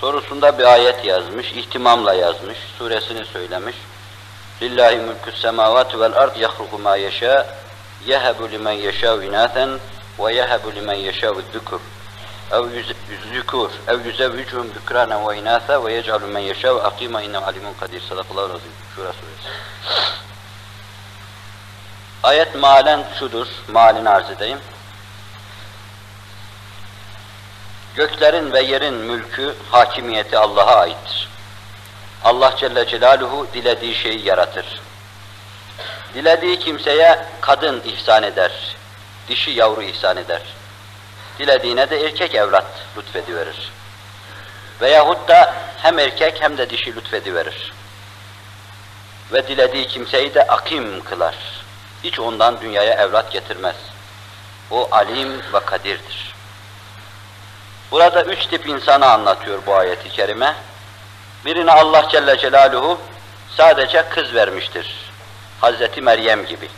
sorusunda bir ayet yazmış, ihtimamla yazmış, suresini söylemiş. Lillahi mulku semavati vel ard yahluku ma yasha yehebu limen yeşâ inâthen ve yehebu limen yeşâ zükür ev yüzükur ev yüzevvicuhum bükranen ve inâtha ve yec'alu men yeşâ ve akîma innem alimun kadir. Sadakallahu razim. Şura suresi. Ayet malen şudur, malini arz edeyim. Göklerin ve yerin mülkü, hakimiyeti Allah'a aittir. Allah Celle Celaluhu dilediği şeyi yaratır. Dilediği kimseye kadın ihsan eder, dişi yavru ihsan eder. Dilediğine de erkek evlat lütfediverir. Veyahut da hem erkek hem de dişi lütfediverir. Ve dilediği kimseyi de akim kılar. Hiç ondan dünyaya evlat getirmez. O alim ve kadirdir. Burada üç tip insanı anlatıyor bu ayeti kerime. Birine Allah Celle Celaluhu sadece kız vermiştir. Hazreti Meryem gibi.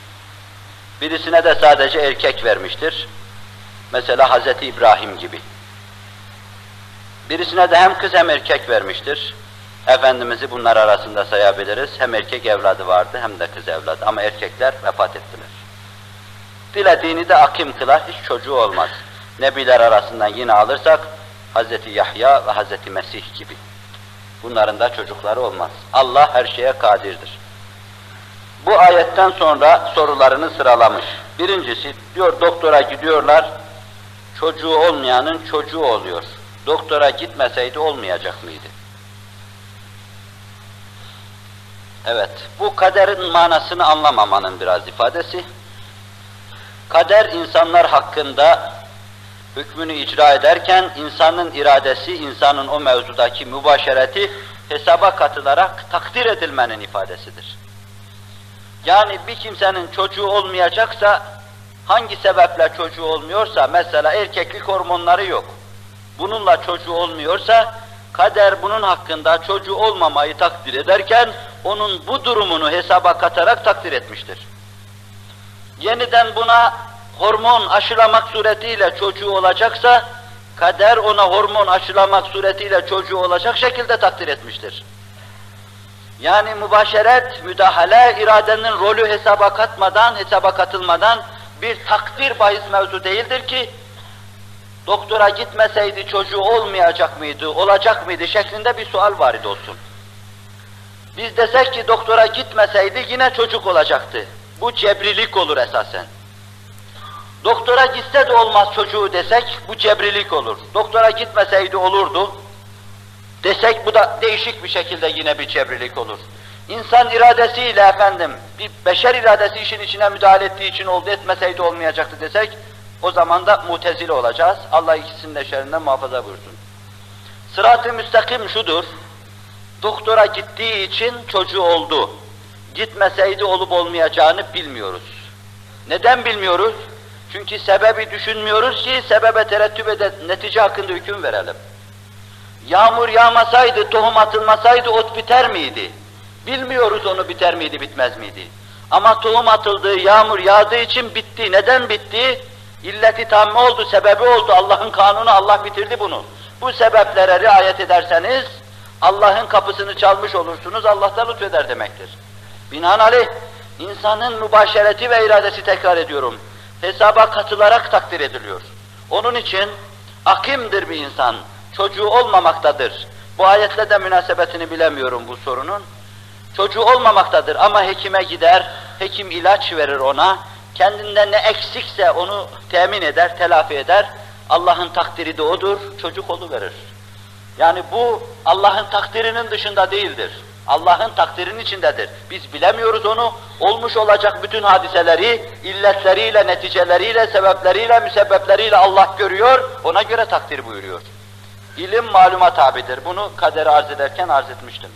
Birisine de sadece erkek vermiştir. Mesela Hazreti İbrahim gibi. Birisine de hem kız hem erkek vermiştir. Efendimiz'i bunlar arasında sayabiliriz. Hem erkek evladı vardı hem de kız evladı. Ama erkekler vefat ettiler. Dilediğini de akim kılar, hiç çocuğu olmaz. Nebiler arasından yine alırsak, Hazreti Yahya ve Hazreti Mesih gibi. Bunların da çocukları olmaz. Allah her şeye kadirdir. Bu ayetten sonra sorularını sıralamış. Birincisi diyor doktora gidiyorlar, çocuğu olmayanın çocuğu oluyor. Doktora gitmeseydi olmayacak mıydı? Evet, bu kaderin manasını anlamamanın biraz ifadesi. Kader insanlar hakkında hükmünü icra ederken insanın iradesi, insanın o mevzudaki mübaşereti hesaba katılarak takdir edilmenin ifadesidir. Yani bir kimsenin çocuğu olmayacaksa, hangi sebeple çocuğu olmuyorsa, mesela erkeklik hormonları yok. Bununla çocuğu olmuyorsa, kader bunun hakkında çocuğu olmamayı takdir ederken, onun bu durumunu hesaba katarak takdir etmiştir. Yeniden buna hormon aşılamak suretiyle çocuğu olacaksa, kader ona hormon aşılamak suretiyle çocuğu olacak şekilde takdir etmiştir. Yani mübaşeret, müdahale, iradenin rolü hesaba katmadan, hesaba katılmadan bir takdir bahis mevzu değildir ki, doktora gitmeseydi çocuğu olmayacak mıydı, olacak mıydı şeklinde bir sual varid olsun. Biz desek ki doktora gitmeseydi yine çocuk olacaktı. Bu cebrilik olur esasen. Doktora gitse de olmaz çocuğu desek bu cebrilik olur. Doktora gitmeseydi olurdu desek bu da değişik bir şekilde yine bir cebrilik olur. İnsan iradesiyle efendim, bir beşer iradesi işin içine müdahale ettiği için oldu etmeseydi olmayacaktı desek, o zaman da mutezile olacağız. Allah ikisinin de şerrinden muhafaza buyursun. Sırat-ı müstakim şudur, doktora gittiği için çocuğu oldu. Gitmeseydi olup olmayacağını bilmiyoruz. Neden bilmiyoruz? Çünkü sebebi düşünmüyoruz ki sebebe terettüp eden netice hakkında hüküm verelim. Yağmur yağmasaydı, tohum atılmasaydı ot biter miydi? Bilmiyoruz onu biter miydi, bitmez miydi? Ama tohum atıldı, yağmur yağdığı için bitti. Neden bitti? İlleti tamme oldu, sebebi oldu. Allah'ın kanunu, Allah bitirdi bunu. Bu sebeplere riayet ederseniz, Allah'ın kapısını çalmış olursunuz, Allah da lütfeder demektir. Binaenaleyh, insanın mübaşereti ve iradesi tekrar ediyorum, hesaba katılarak takdir ediliyor. Onun için akimdir bir insan, çocuğu olmamaktadır. Bu ayetle de münasebetini bilemiyorum bu sorunun. Çocuğu olmamaktadır ama hekime gider, hekim ilaç verir ona, kendinden ne eksikse onu temin eder, telafi eder. Allah'ın takdiri de odur, çocuk verir. Yani bu Allah'ın takdirinin dışında değildir. Allah'ın takdirinin içindedir. Biz bilemiyoruz onu, olmuş olacak bütün hadiseleri, illetleriyle, neticeleriyle, sebepleriyle, müsebbepleriyle Allah görüyor, ona göre takdir buyuruyor. İlim maluma tabidir. Bunu kaderi arz ederken arz etmiştim.